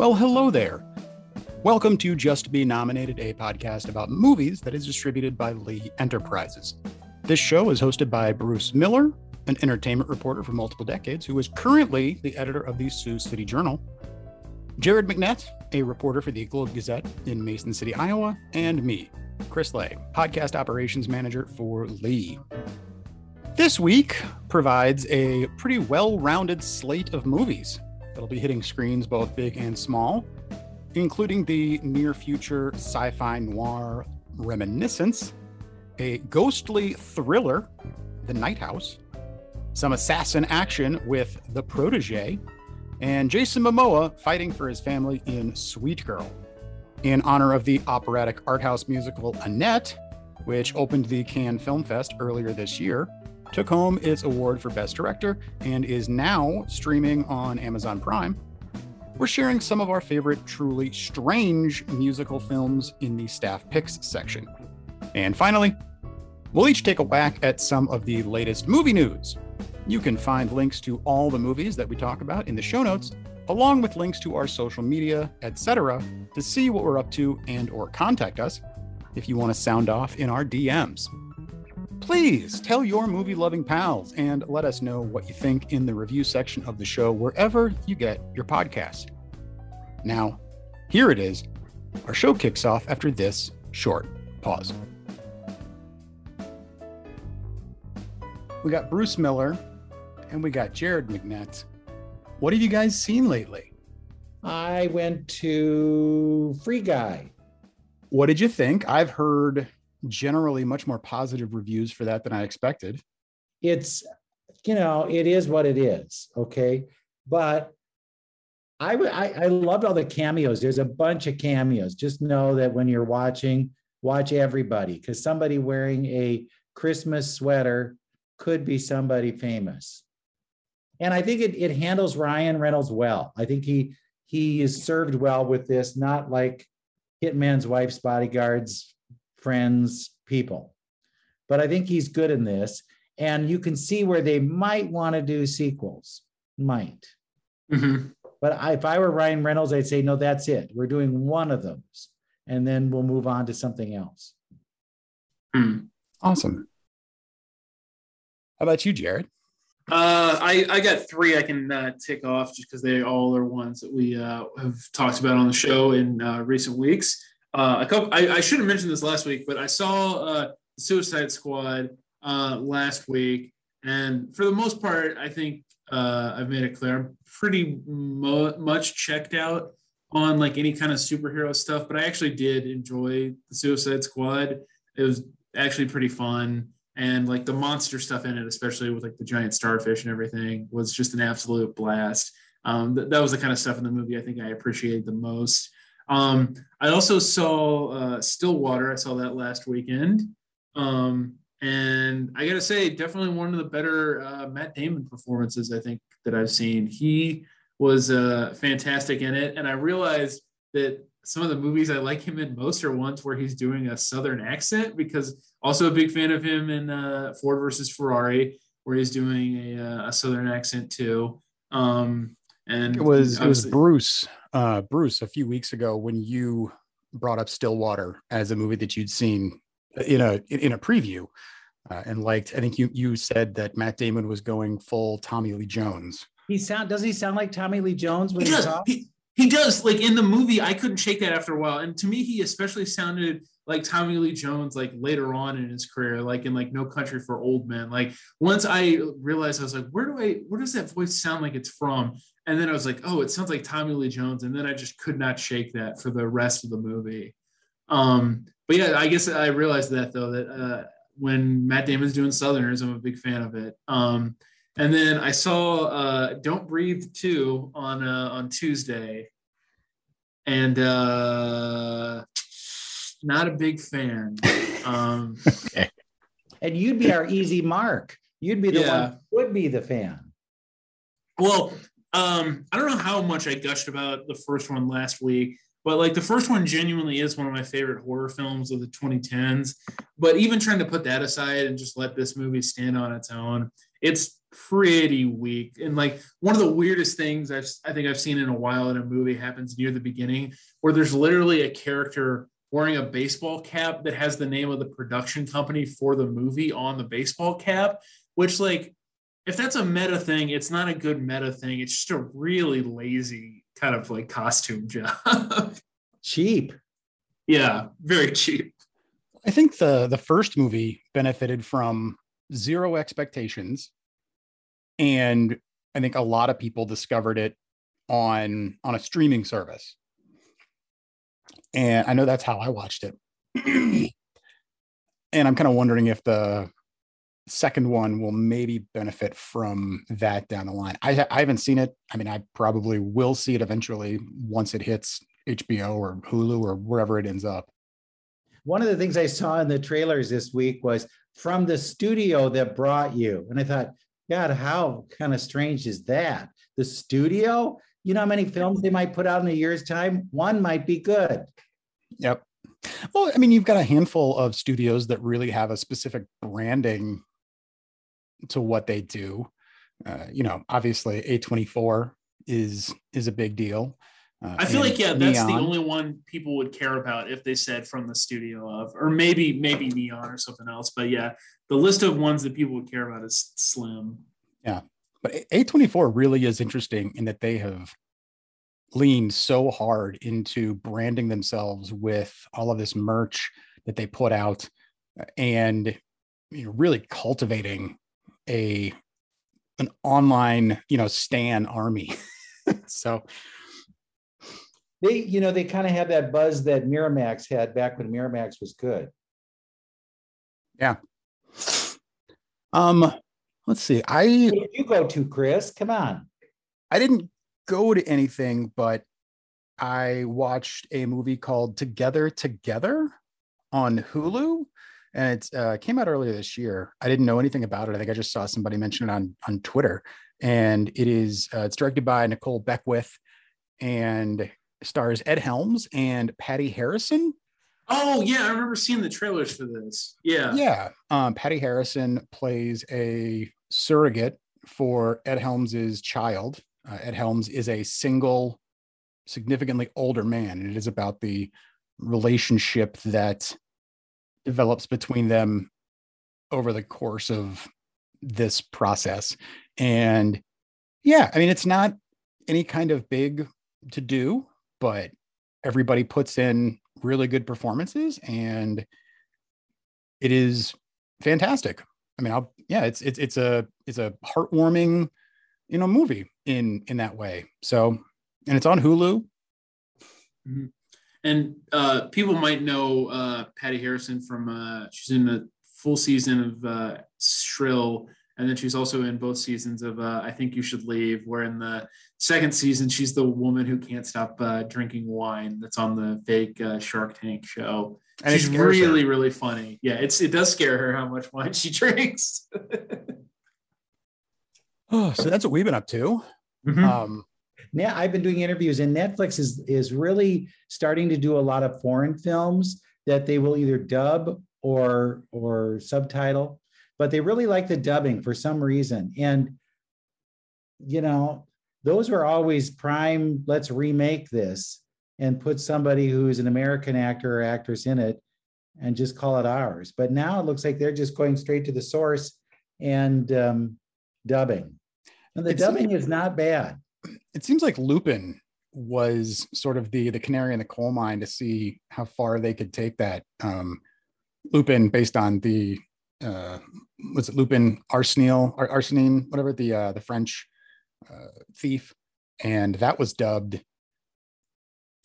Well, hello there. Welcome to Just Be Nominated, a podcast about movies that is distributed by Lee Enterprises. This show is hosted by Bruce Miller, an entertainment reporter for multiple decades who is currently the editor of the Sioux City Journal, Jared McNett, a reporter for the Globe Gazette in Mason City, Iowa, and me, Chris Lay, podcast operations manager for Lee. This week provides a pretty well rounded slate of movies that'll be hitting screens both big and small, including the near future sci fi noir Reminiscence, a ghostly thriller, The Night House, some assassin action with The Protege, and Jason Momoa fighting for his family in Sweet Girl. In honor of the operatic art house musical Annette, which opened the Cannes Film Fest earlier this year, took home its award for Best Director and is now streaming on Amazon Prime. We're sharing some of our favorite truly strange musical films in the staff picks section. And finally, we'll each take a whack at some of the latest movie news you can find links to all the movies that we talk about in the show notes, along with links to our social media, etc., to see what we're up to and or contact us if you want to sound off in our DMs. Please tell your movie loving pals and let us know what you think in the review section of the show wherever you get your podcast. Now, here it is. Our show kicks off after this short pause. We got Bruce Miller and we got Jared McNett. What have you guys seen lately? I went to Free Guy. What did you think? I've heard generally much more positive reviews for that than I expected. It's, you know, it is what it is. Okay. But I, I, I loved all the cameos. There's a bunch of cameos. Just know that when you're watching, watch everybody because somebody wearing a Christmas sweater could be somebody famous and I think it, it handles Ryan Reynolds well. I think he he is served well with this, not like Hitman's wife's bodyguards, friends, people. But I think he's good in this, and you can see where they might want to do sequels. Might. Mm-hmm. But I, if I were Ryan Reynolds, I'd say no, that's it. We're doing one of those, and then we'll move on to something else. Mm. Awesome. How about you, Jared? Uh, I, I got three I can uh, tick off just because they all are ones that we uh, have talked about on the show in uh, recent weeks. Uh, a couple, I, I, should have mentioned this last week, but I saw uh, Suicide Squad last week, and for the most part, I think I've made it clear I'm pretty mo- much checked out on like any kind of superhero stuff. But I actually did enjoy the Suicide Squad. It was actually pretty fun and like the monster stuff in it, especially with like the giant starfish and everything, was just an absolute blast. Um, th- that was the kind of stuff in the movie I think I appreciated the most. Um, I also saw uh, Stillwater. I saw that last weekend, um, and I gotta say, definitely one of the better uh, Matt Damon performances I think that I've seen. He was uh, fantastic in it, and I realized that some of the movies I like him in most are ones where he's doing a Southern accent because also a big fan of him in uh, Ford versus Ferrari where he's doing a, uh, a Southern accent too. Um, and it was it was Bruce uh, Bruce a few weeks ago when you brought up Stillwater as a movie that you'd seen in a in a preview uh, and liked. I think you you said that Matt Damon was going full Tommy Lee Jones. He sound does he sound like Tommy Lee Jones when he, he talks? He, he does like in the movie i couldn't shake that after a while and to me he especially sounded like tommy lee jones like later on in his career like in like no country for old men like once i realized i was like where do i where does that voice sound like it's from and then i was like oh it sounds like tommy lee jones and then i just could not shake that for the rest of the movie um but yeah i guess i realized that though that uh when matt damon's doing southerners i'm a big fan of it um and then I saw uh, Don't Breathe 2 on uh, on Tuesday. And uh, not a big fan. Um, okay. And you'd be our easy mark. You'd be the yeah. one would be the fan. Well, um, I don't know how much I gushed about the first one last week, but like the first one genuinely is one of my favorite horror films of the 2010s. But even trying to put that aside and just let this movie stand on its own, it's pretty weak. And like one of the weirdest things I've, I think I've seen in a while in a movie happens near the beginning, where there's literally a character wearing a baseball cap that has the name of the production company for the movie on the baseball cap, which like if that's a meta thing, it's not a good meta thing. It's just a really lazy kind of like costume job. cheap. Yeah, very cheap. I think the the first movie benefited from zero expectations, and I think a lot of people discovered it on on a streaming service. And I know that's how I watched it. and I'm kind of wondering if the second one will maybe benefit from that down the line. I, I haven't seen it. I mean, I probably will see it eventually once it hits HBO or Hulu or wherever it ends up. One of the things I saw in the trailers this week was from the studio that brought you. And I thought, God, how kind of strange is that? The studio? You know how many films they might put out in a year's time? One might be good. Yep. Well, I mean, you've got a handful of studios that really have a specific branding to what they do. Uh, you know, obviously A24 is is a big deal. Uh, I feel like yeah, that's Neon. the only one people would care about if they said from the studio of, or maybe maybe Neon or something else. But yeah, the list of ones that people would care about is slim. Yeah, but A24 really is interesting in that they have leaned so hard into branding themselves with all of this merch that they put out and you know really cultivating a an online you know stan army. So they you know they kind of have that buzz that miramax had back when miramax was good. Yeah. Um let's see. I you go to chris? Come on. I didn't go to anything but i watched a movie called together together on hulu and it uh, came out earlier this year. I didn't know anything about it. I think I just saw somebody mention it on on Twitter, and it is uh, it's directed by Nicole Beckwith and stars Ed Helms and Patti Harrison. Oh yeah, I remember seeing the trailers for this. Yeah, yeah. Um, Patti Harrison plays a surrogate for Ed Helms's child. Uh, Ed Helms is a single, significantly older man, and it is about the relationship that develops between them over the course of this process. And yeah, I mean, it's not any kind of big to do, but everybody puts in really good performances and it is fantastic. I mean, I'll, yeah, it's, it's, it's a, it's a heartwarming, you know, movie in, in that way. So, and it's on Hulu. Mm-hmm. And uh, people might know uh, Patti Harrison from uh, she's in the full season of uh, Shrill, and then she's also in both seasons of uh, I Think You Should Leave. Where in the second season, she's the woman who can't stop uh, drinking wine. That's on the fake Shark Tank show. And she's really, her. really funny. Yeah, it's it does scare her how much wine she drinks. oh, so that's what we've been up to. Mm-hmm. Um, now I've been doing interviews, and Netflix is is really starting to do a lot of foreign films that they will either dub or or subtitle, but they really like the dubbing for some reason. And you know, those were always prime. Let's remake this and put somebody who's an American actor or actress in it, and just call it ours. But now it looks like they're just going straight to the source and um, dubbing. And the it's, dubbing is not bad it seems like Lupin was sort of the the canary in the coal mine to see how far they could take that. Um, Lupin, based on the uh, was it Lupin Arsenial or Arsenine, whatever the uh, the French uh, thief, and that was dubbed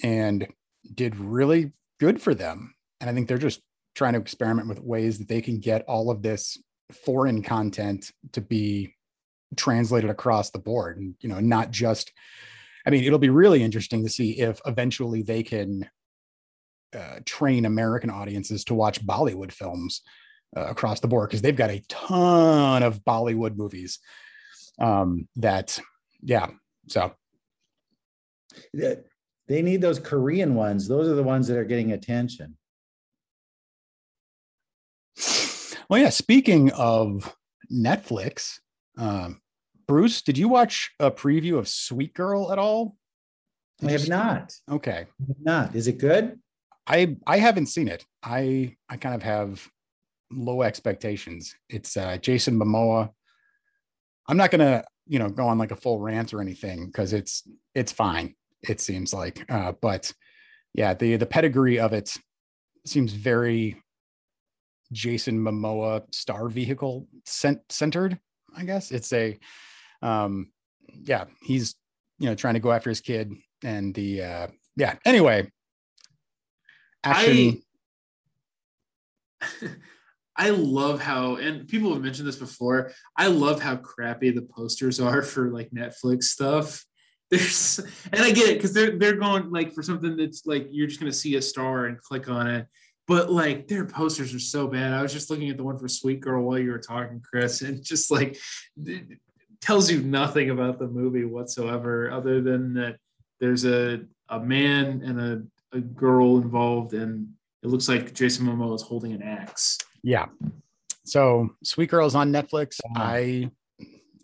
and did really good for them. And I think they're just trying to experiment with ways that they can get all of this foreign content to be translated across the board and you know not just i mean it'll be really interesting to see if eventually they can uh, train american audiences to watch bollywood films uh, across the board because they've got a ton of bollywood movies um that yeah so. They need those korean ones. Those are the ones that are getting attention. Well yeah speaking of netflix Um, Bruce, did you watch a preview of Sweet Girl at all? I have not. Okay. I have not. Is it good? I I haven't seen it. I I kind of have low expectations. It's uh, Jason Momoa. I'm not gonna you know go on like a full rant or anything because it's it's fine. It seems like, uh, but yeah, the the pedigree of it seems very Jason Momoa star vehicle cent- centered. I guess it's a um yeah he's you know trying to go after his kid and the uh yeah anyway action I, I love how, and people have mentioned this before. I love how crappy the posters are for like Netflix stuff. There's, and I get it because they're they're going like for something that's like you're just gonna see a star and click on it, but like their posters are so bad. I was just looking at the one for Sweet Girl while you were talking, Chris, and just like tells you nothing about the movie whatsoever, other than that there's a a man and a, a girl involved, and it looks like Jason Momoa is holding an axe. yeah so sweet girls on netflix Wow. i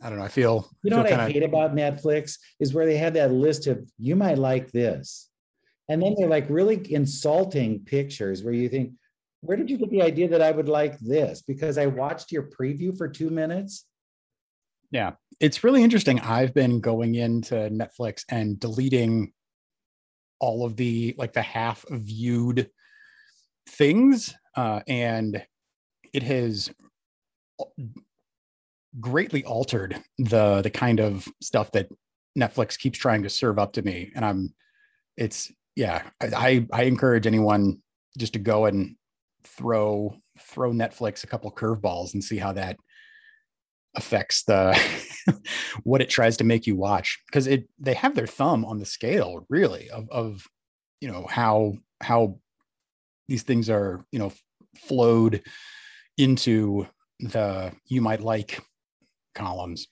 i don't know i feel You know feel what I kinda- hate about Netflix is where they have that list of you might like this. And then they're like really insulting pictures where you think, where did you get the idea that I would like this? Because I watched your preview for two minutes. Yeah, it's really interesting. I've been going into Netflix and deleting all of the like the half viewed things, uh, and it has greatly altered the the kind of stuff that Netflix keeps trying to serve up to me. And I'm, it's yeah, I I, encourage anyone just to go and throw throw Netflix a couple curveballs and see how that affects the what it tries to make you watch because it they have their thumb on the scale really of of you know how how these things are you know flowed into the you might like columns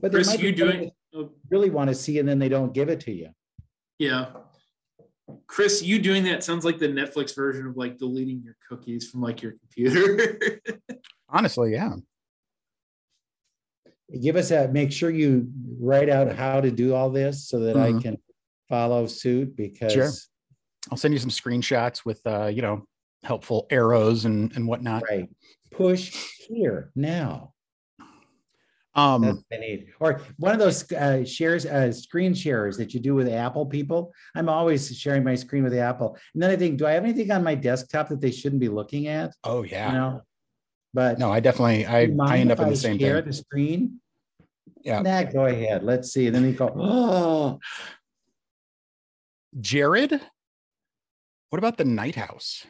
But there Chris, might be you doing? you really want to see and then they don't give it to you. Yeah. Chris, you doing that sounds like the Netflix version of like deleting your cookies from like your computer. honestly yeah Give us a, make sure you write out how to do all this so that I Mhm. can follow suit because, i'll send you some screenshots with uh you know helpful arrows and and whatnot right, push here now. um That's what I need. Or one of those uh, shares, uh, screen shares that you do with Apple people. I'm always sharing my screen with Apple. And then I think, do I have anything on my desktop that they shouldn't be looking at? oh You yeah know? But no i definitely i i end up in the same share thing the screen? Yeah. Nah, go ahead. Let's see. And then they go, oh, jared what about the night house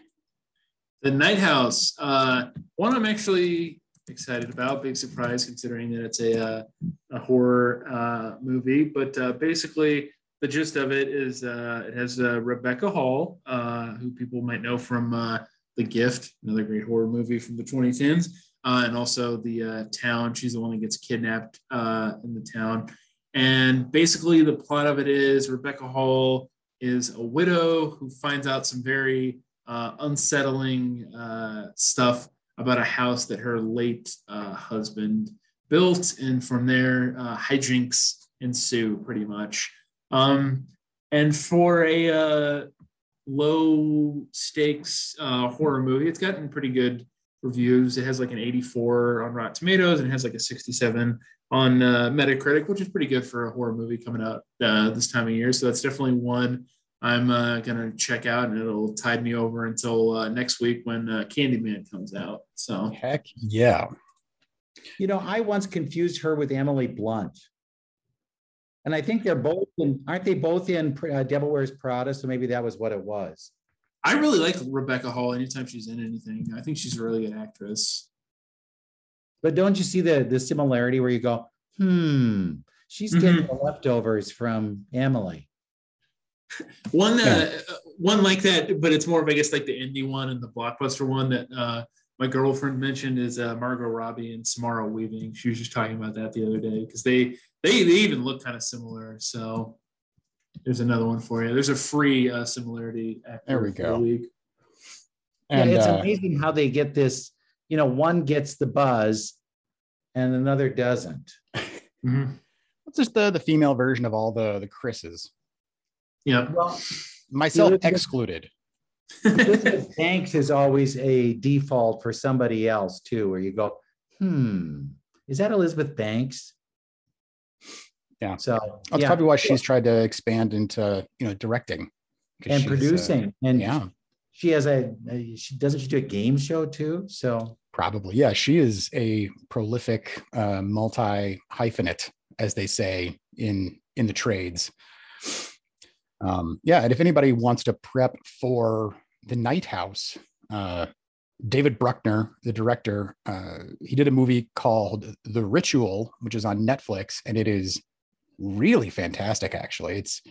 the Night House, uh, one I'm actually excited about. Big surprise considering that it's a uh, a horror uh, movie. But uh, basically, the gist of it is uh, it has uh, Rebecca Hall, uh, who people might know from uh, The Gift, another great horror movie from the 2010s, uh, and also The uh, Town. She's the one that gets kidnapped uh, in the town. And basically, the plot of it is Rebecca Hall is a widow who finds out some very uh, unsettling uh, stuff about a house that her late uh, husband built, and from there, hijinks ensue pretty much. Um, and for a low stakes uh, horror movie, it's gotten pretty good reviews. It has like an 84 on Rotten Tomatoes and it has like a 67 on uh, Metacritic, which is pretty good for a horror movie coming out uh, this time of year. So that's definitely one I'm uh, gonna check out, and it'll tide me over until uh, next week when uh, Candyman comes out. So heck yeah you know, I once confused her with Emily Blunt. And I think they're both in, aren't they both in uh, Devil Wears Prada? So maybe that was what it was. I really like Rebecca Hall anytime she's in anything. I think she's a really good actress. But don't you see the the similarity where you go, hmm, she's getting the leftovers from Emily. One uh, one like that, but it's more of I guess like the indie one and the blockbuster one that uh, my girlfriend mentioned is uh, Margot Robbie and Samara Weaving. She was just talking about that the other day because they they they even look kind of similar. So there's another one for you. There's a free uh, similarity. There we for the go. week. and yeah, it's uh, amazing how they get this. You know, one gets the buzz, and another doesn't. Mhm. It's just the the female version of all the the Chris's, Yeah. Well, myself excluded. Elizabeth Banks is always a default for somebody else too, where you go, hmm, is that Elizabeth Banks? Yeah. So That's yeah, probably why she's tried to expand into you know directing and uh, producing, and yeah, she has a, a- she doesn't she do a game show too? So probably. Yeah, she is a prolific uh, multi hyphenate, as they say in in the trades. Um, yeah, and if anybody wants to prep for the Night House, uh, David Bruckner, the director, uh, he did a movie called The Ritual, which is on Netflix, and it is really fantastic. Actually, it's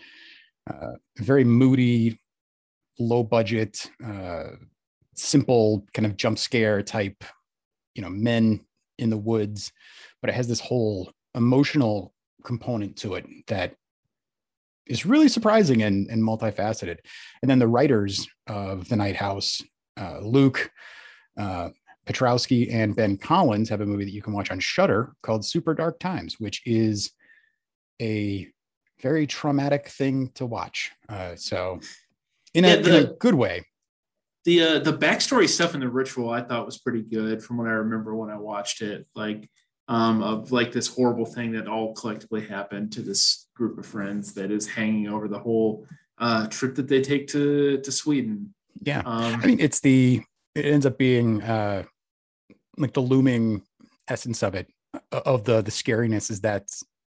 uh, very moody, low budget, uh, simple kind of jump scare type, you know, men in the woods, but it has this whole emotional component to it that is really surprising and, and multifaceted. And then the writers of The Night House, uh, Luke, uh, Piotrowski, and Ben Collins have a movie that you can watch on Shudder called Super Dark Times, which is a very traumatic thing to watch. Uh, so, in, Yeah, a, in a good way. The uh, the backstory stuff in the ritual I thought was pretty good from what I remember when I watched it. Like um, of like this horrible thing that all collectively happened to this group of friends that is hanging over the whole uh, trip that they take to to Sweden. Yeah. Um, I mean, it's the it ends up being uh like the looming essence of it uh, of the the scariness is that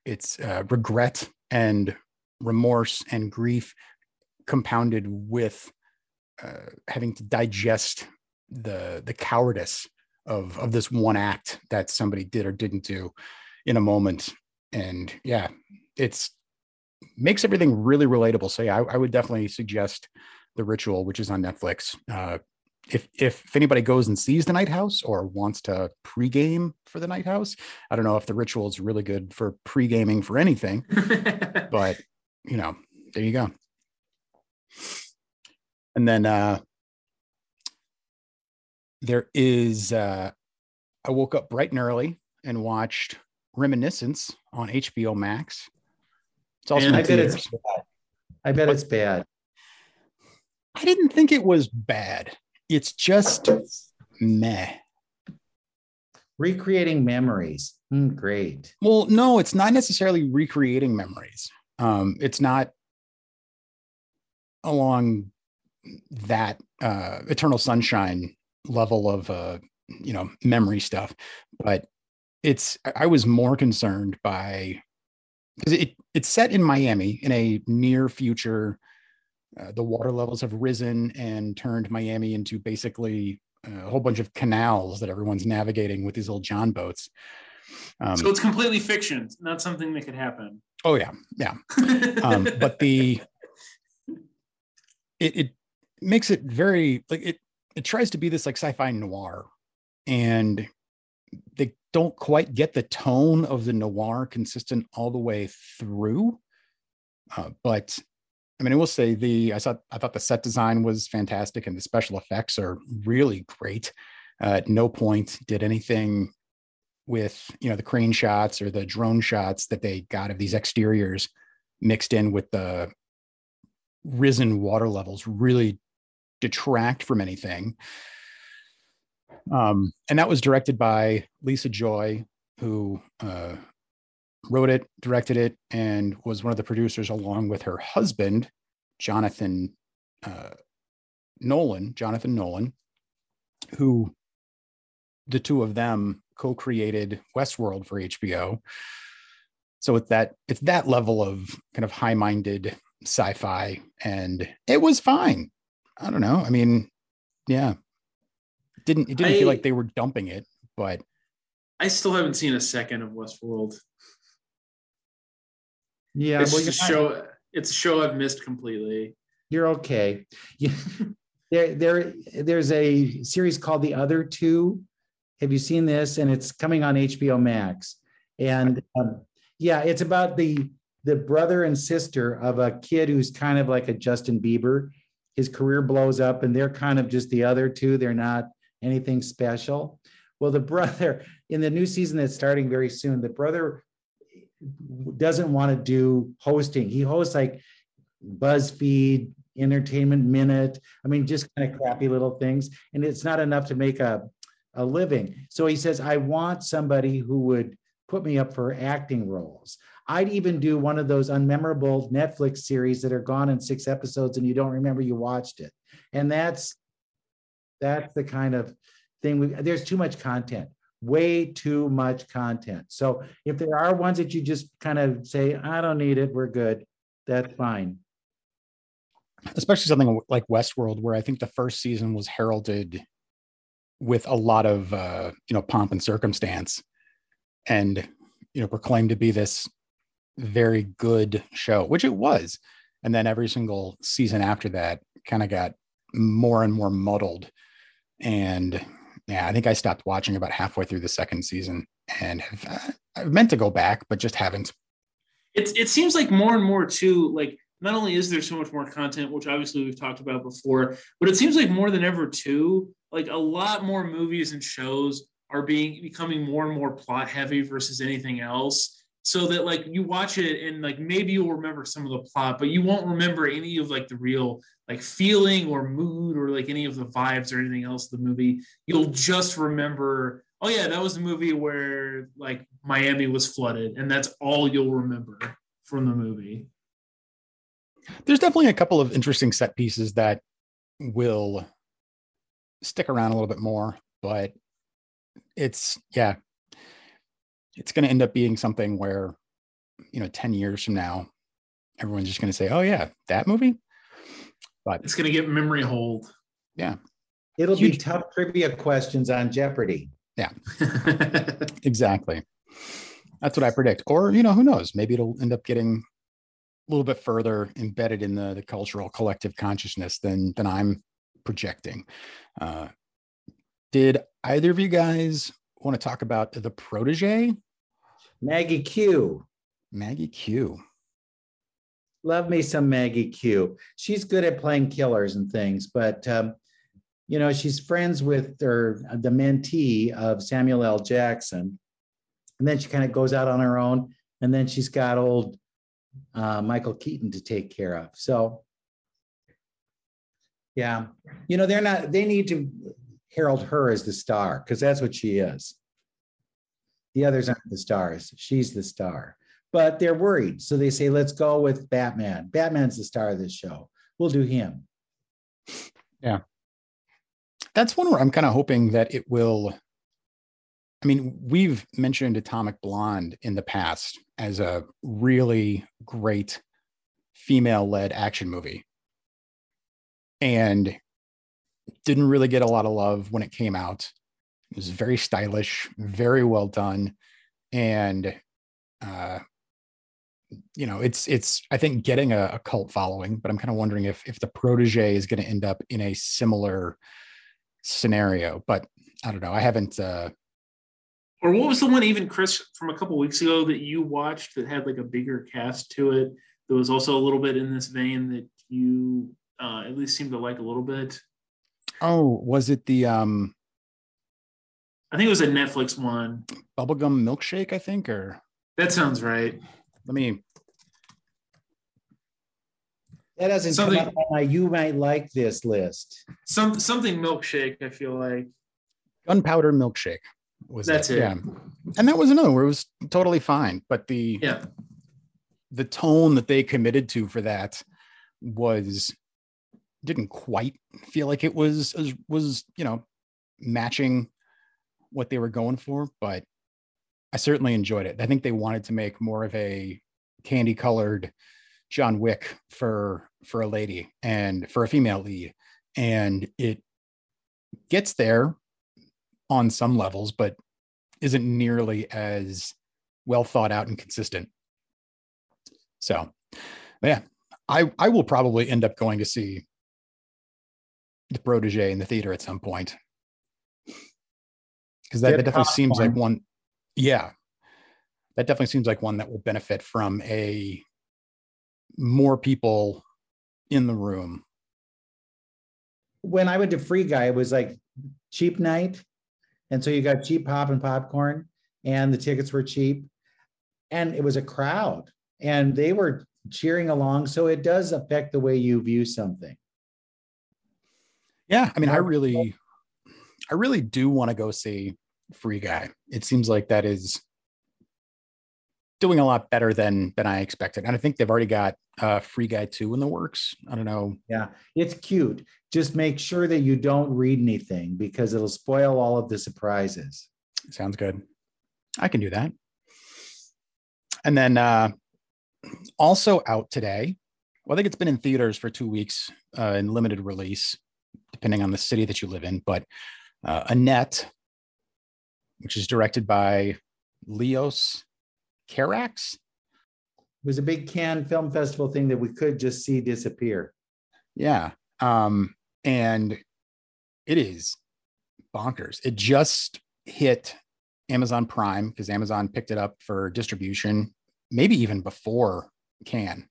it's uh, regret and remorse and grief compounded with uh, having to digest the the cowardice of of this one act that somebody did or didn't do in a moment. And yeah it's makes everything really relatable. So yeah I, I would definitely suggest the ritual which is on netflix. Uh if, if if anybody goes and sees the night house or wants to pregame for the night house i don't know if the ritual is really good for pre-gaming for anything but you know there you go. And then uh there is uh i woke up bright and early and watched reminiscence on hbo max. It's also I bet it's bad. I bet it's bad. i didn't think it was bad it's just meh Recreating memories. Hmm, great. Well, no, it's not necessarily recreating memories. Um, it's not along that uh, eternal sunshine level of uh, you know memory stuff, but it's I was more concerned by because it it's set in Miami in a near future. Uh, the water levels have risen and turned Miami into basically a whole bunch of canals that everyone's navigating with these little John boats. Um, so it's completely fiction, not something that could happen. oh yeah, yeah. um, but the it, it makes it very like it it tries to be this like sci-fi noir and they don't quite get the tone of the noir consistent all the way through uh, but i mean i will say the i thought i thought the set design was fantastic and the special effects are really great. Uh, at no point did anything with you know the crane shots or the drone shots that they got of these exteriors mixed in with the risen water levels really detract from anything. Um, and that was directed by lisa joy who uh, wrote it directed it and was one of the producers along with her husband jonathan uh, nolan jonathan nolan who the two of them co-created westworld for hbo so it's that it's that level of kind of high-minded sci-fi and it was fine. I don't know. I mean yeah. It didn't it didn't feel like they were dumping it but I still haven't seen a second of Westworld. Yeah, it's well, a show. It's a show I've missed completely. you're okay. Yeah. there, there, there's a series called The Other Two. Have you seen this? And it's coming on HBO Max. And um, yeah, it's about the the brother and sister of a kid who's kind of like a Justin Bieber. His career blows up, and they're kind of just the other two. They're not anything special. Well, the brother in the new season that's starting very soon, the brother doesn't want to do hosting. He hosts like BuzzFeed, Entertainment Minute. I mean, just kind of crappy little things. And it's not enough to make a, a living. So he says, I want somebody who would put me up for acting roles. I'd even do one of those unmemorable Netflix series that are gone in six episodes and you don't remember you watched it. And that's that's the kind of thing we there's too much content way too much content. So if there are ones that you just kind of say i don't need it we're good that's fine. Especially something like westworld where i think the first season was heralded with a lot of uh you know pomp and circumstance and you know proclaimed to be this very good show which it was. And then every single season after that kind of got more and more muddled and yeah, I think I stopped watching about halfway through the second season and have, uh, I've meant to go back, but just haven't. It's it seems like more and more too. Like not only is there so much more content, which obviously we've talked about before, but it seems like more than ever too. Like a lot more movies and shows are being becoming more and more plot heavy versus anything else so that like you watch it and like maybe you'll remember some of the plot but you won't remember any of like the real like feeling or mood or like any of the vibes or anything else of the movie. You'll just remember oh yeah that was the movie where like miami was flooded and that's all you'll remember from the movie. There's definitely a couple of interesting set pieces that will stick around a little bit more but it's yeah it's going to end up being something where you know 10 years from now everyone's just going to say oh yeah that movie? But it's going to get memory hold. Yeah. It'll Huge. be tough trivia questions on jeopardy. Yeah. Exactly. That's what i predict. Or you know who knows? Maybe it'll end up getting a little bit further embedded in the, the cultural collective consciousness than than i'm projecting. Uh did either of you guys want to talk about the protege? Maggie Q. Maggie Q. Love me some Maggie Q. She's good at playing killers and things, but um, you know she's friends with her the mentee of Samuel L. Jackson, and then she kind of goes out on her own, and then she's got old uh, Michael Keaton to take care of. So, yeah, you know they're not. They need to herald her as the star because that's what she is. The others aren't the stars. She's the star. But they're worried. So they say, let's go with Batman. Batman's the star of this show. We'll do him. Yeah. That's one where I'm kind of hoping that it will. I mean, we've mentioned Atomic Blonde in the past as a really great female led action movie. And didn't really get a lot of love when it came out. It was very stylish, very well done, and uh, you know, it's it's I think getting a, a cult following. But I'm kind of wondering if if the protege is going to end up in a similar scenario. But I don't know. I haven't. Uh, or what was the one even Chris from a couple weeks ago that you watched that had like a bigger cast to it? That was also a little bit in this vein that you uh, at least seemed to like a little bit. Oh, was it the um I think it was a Netflix one. Bubblegum milkshake, I think, or that sounds right. Let me that doesn't something, come up on my you might like this list. Some something milkshake, I feel like. Gunpowder milkshake was that's it. it. Yeah. And that was another where it was totally fine. But the yeah the tone that they committed to for that was didn't quite feel like it was was you know matching what they were going for, but I certainly enjoyed it. I think they wanted to make more of a candy colored John Wick for for a lady and for a female lead, and it gets there on some levels, but isn't nearly as well thought out and consistent. So, yeah, I I will probably end up going to see the protege in the theater at some point because that, that, definitely seems like one yeah that definitely seems like one that will benefit from a more people in the room when i went to free guy it was like cheap night And so you got cheap pop and popcorn, and the tickets were cheap. And it was a crowd, and they were cheering along. So it does affect the way you view something. Yeah. I mean, I really, I really do want to go see Free Guy. It seems like that is doing a lot better than than I expected. And I think they've already got uh Free Guy 2 in the works. I don't know. Yeah, it's cute. Just make sure that you don't read anything because it'll spoil all of the surprises. Sounds good. I can do that. And then uh also out today, well, I think it's been in theaters for two weeks uh, in limited release, depending on the city that you live in. But uh, Annette, which is directed by Leos Carax. It was a big Cannes Film Festival thing that we could just see disappear. Yeah. Um, and it is bonkers. It just hit Amazon Prime because Amazon picked it up for distribution, maybe even before Cannes.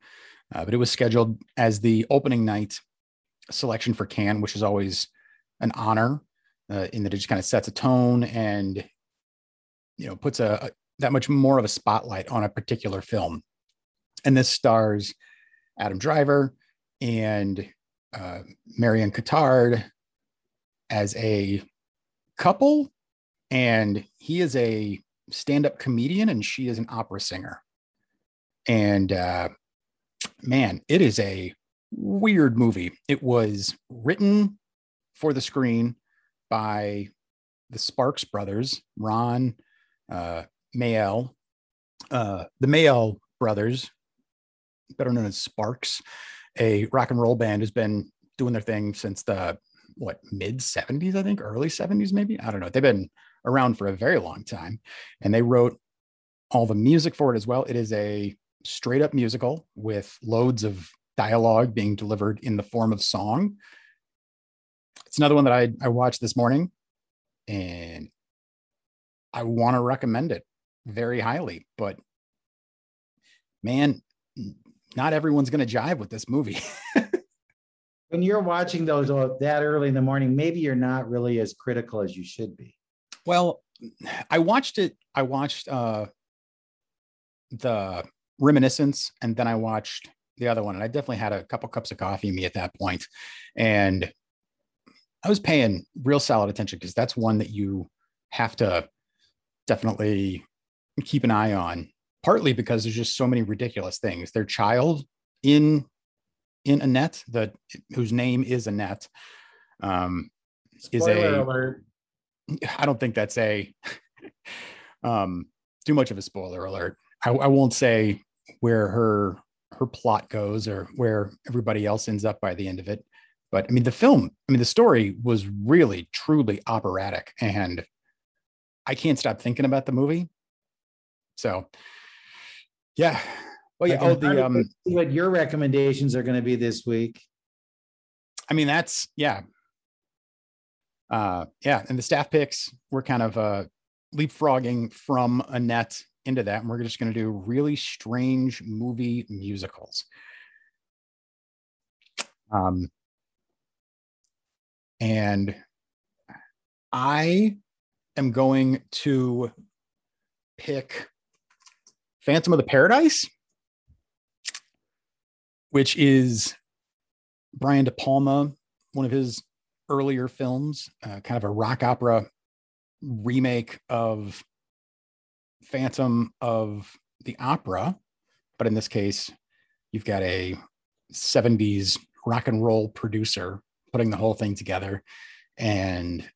Uh, but it was scheduled as the opening night selection for Cannes, which is always an honor uh, in that it just kind of sets a tone and you know puts a, that much more of a spotlight on a particular film. And this stars Adam Driver and uh, Marion Cotillard as a couple, and he is a stand-up comedian and she is an opera singer. And uh, man, it is a weird movie. It was written for the screen by the Sparks brothers, Ron, uh, Mael, uh, the Mael brothers, better known as Sparks, a rock and roll band, has been doing their thing since the what mid 70s, I think, early 70s, maybe. I don't know. They've been around for a very long time, and they wrote all the music for it as well. It is a straight up musical with loads of dialogue being delivered in the form of song. It's another one that I, I watched this morning and I want to recommend it very highly, but man, not everyone's going to jive with this movie. when you're watching those that early in the morning, maybe you're not really as critical as you should be. Well, I watched it. I watched uh, the Reminiscence, and then I watched the other one, and I definitely had a couple cups of coffee in me at that point, and I was paying real solid attention because that's one that you have to definitely keep an eye on partly because there's just so many ridiculous things. Their child in in annette that whose name is annette um is a alert. i don't think that's a um too much of a spoiler alert. I, I won't say where her her plot goes or where everybody else ends up by the end of it but i mean the film i mean the story was really truly operatic and i can't stop thinking about the movie so, yeah. Well, yeah. Oh, the um, what your recommendations are going to be this week? I mean, that's yeah, uh, yeah. And the staff picks, we're kind of uh, leapfrogging from Annette into that, and we're just going to do really strange movie musicals. Um, and I am going to pick Phantom of the Paradise, which is Brian De Palma, one of his earlier films, uh, kind of a rock opera remake of Phantom of the Opera. But in this case, you've got a 70s rock and roll producer putting the whole thing together. And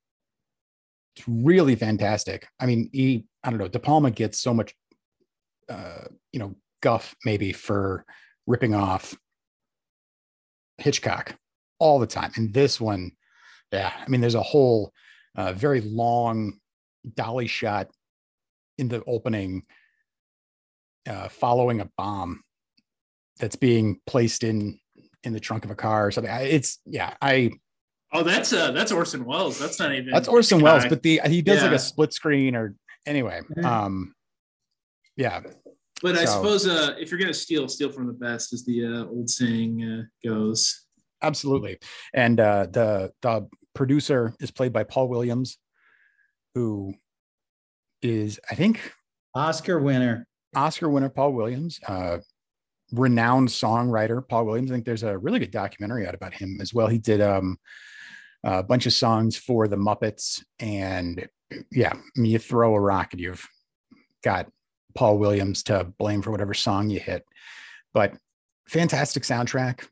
it's really fantastic. I mean, he, I don't know, De Palma gets so much uh, you know, guff maybe for ripping off Hitchcock all the time. And this one, yeah, I mean, there's a whole uh, very long dolly shot in the opening uh, following a bomb that's being placed in in the trunk of a car or something. It's yeah, I. Oh, that's uh that's Orson Welles. That's not even. That's Orson Welles, but the he does yeah. like a split screen or anyway. Um, yeah. But I suppose uh, if you're going to steal, steal from the best, as the uh, old saying uh, goes. Absolutely, and uh, the the producer is played by Paul Williams, who is, I think, Oscar winner. Oscar winner Paul Williams, uh, renowned songwriter Paul Williams. I think there's a really good documentary out about him as well. He did um, a bunch of songs for the Muppets, and yeah, I mean, you throw a rock and you've got Paul Williams to blame for whatever song you hit. But fantastic soundtrack,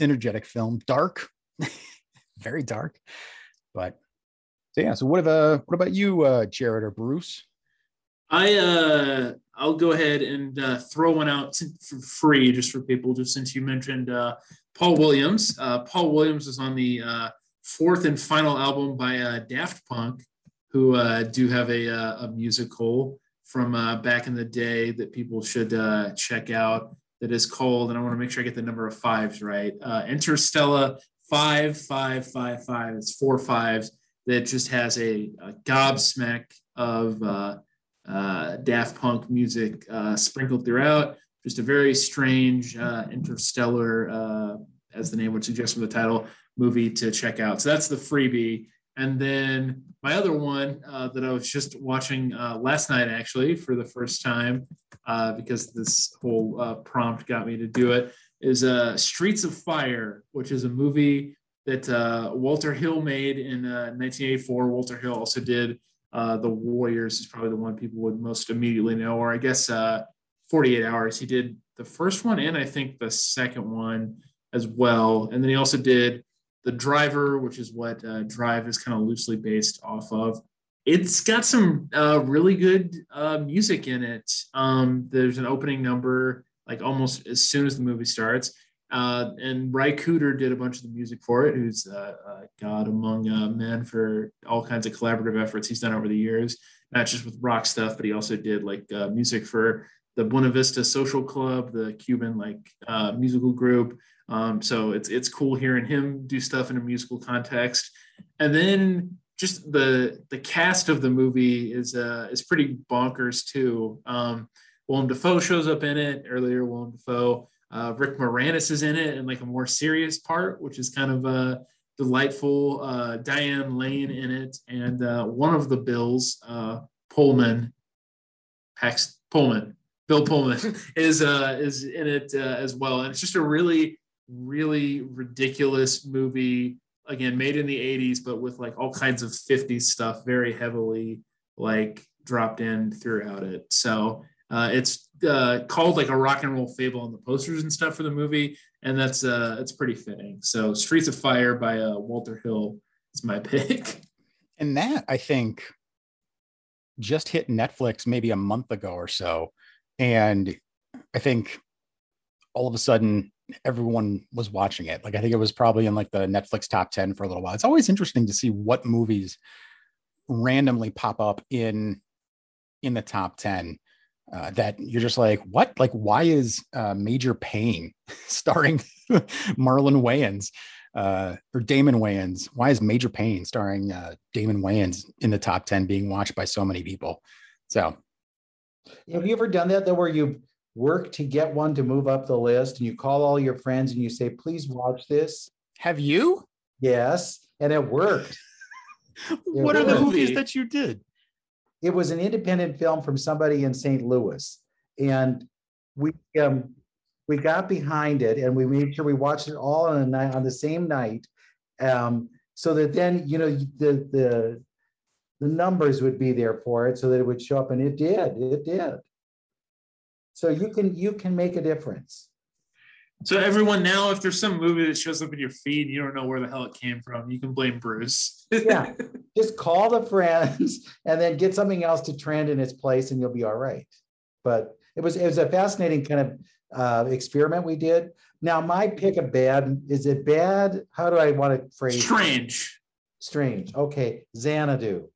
energetic film, dark, very dark. But so yeah. So what about what about you, uh, Jared or Bruce? I uh, I'll go ahead and uh, throw one out for free just for people, just since you mentioned uh, Paul Williams. Uh, Paul Williams is on the uh, fourth and final album by uh, Daft Punk, who uh, do have a, uh, a musical from uh, back in the day that people should uh, check out. That is called, and I want to make sure I get the number of fives right. Uh, Interstella five five five five. It's four fives. That just has a, a gobsmack of uh, uh, Daft Punk music uh, sprinkled throughout. Just a very strange uh, interstellar, uh, as the name would suggest from the title, movie to check out. So that's the freebie. And then my other one uh, that I was just watching uh, last night, actually, for the first time, uh, because this whole prompt got me to do it, is Streets of Fire, which is a movie that uh, Walter Hill made in 1984. Walter Hill also did The Warriors, is probably the one people would most immediately know, or I guess 48 Hours. He did the first one and I think the second one as well. And then he also did the driver, which is what uh, Drive is kind of loosely based off of. It's got some uh, really good uh, music in it. Um, there's an opening number, like almost as soon as the movie starts. Uh, and Ry Cooder did a bunch of the music for it, who's uh, uh, God among uh, men for all kinds of collaborative efforts he's done over the years, not just with rock stuff, but he also did like uh, music for the Buena Vista Social Club, the Cuban like uh, musical group, um, so it's it's cool hearing him do stuff in a musical context, and then just the the cast of the movie is uh, is pretty bonkers too. Um, Willem Dafoe shows up in it earlier. Willem Dafoe, uh, Rick Moranis is in it in like a more serious part, which is kind of uh, delightful. Uh, Diane Lane in it, and uh, one of the Bills, uh, Pullman, Pax Pullman, Bill Pullman is uh, is in it uh, as well, and it's just a really really ridiculous movie again made in the 80s but with like all kinds of 50s stuff very heavily like dropped in throughout it so uh, it's uh, called like a rock and roll fable on the posters and stuff for the movie and that's uh it's pretty fitting so streets of fire by uh, walter hill is my pick and that i think just hit netflix maybe a month ago or so and i think all of a sudden everyone was watching it. Like I think it was probably in like the Netflix top 10 for a little while. It's always interesting to see what movies randomly pop up in in the top 10 uh, that you're just like, what? Like, why is uh, Major Payne starring Marlon Wayans uh, or Damon Wayans? Why is Major Payne starring uh, Damon Wayans in the top 10 being watched by so many people? So, have you ever done that though, where you work to get one to move up the list and you call all your friends and you say, please watch this. Have you? Yes. And it worked. what it are the movies that you did? It was an independent film from somebody in St. Louis. And we um we got behind it and we made sure we watched it all on the night on the same night. Um, so that then you know the the the numbers would be there for it so that it would show up and it did it did so you can you can make a difference. So everyone now, if there's some movie that shows up in your feed, you don't know where the hell it came from, you can blame Bruce. yeah, just call the friends and then get something else to trend in its place, and you'll be all right. But it was it was a fascinating kind of uh, experiment we did. Now, my pick of bad is it bad? How do I want to phrase? Strange. Strange. Okay, Xanadu.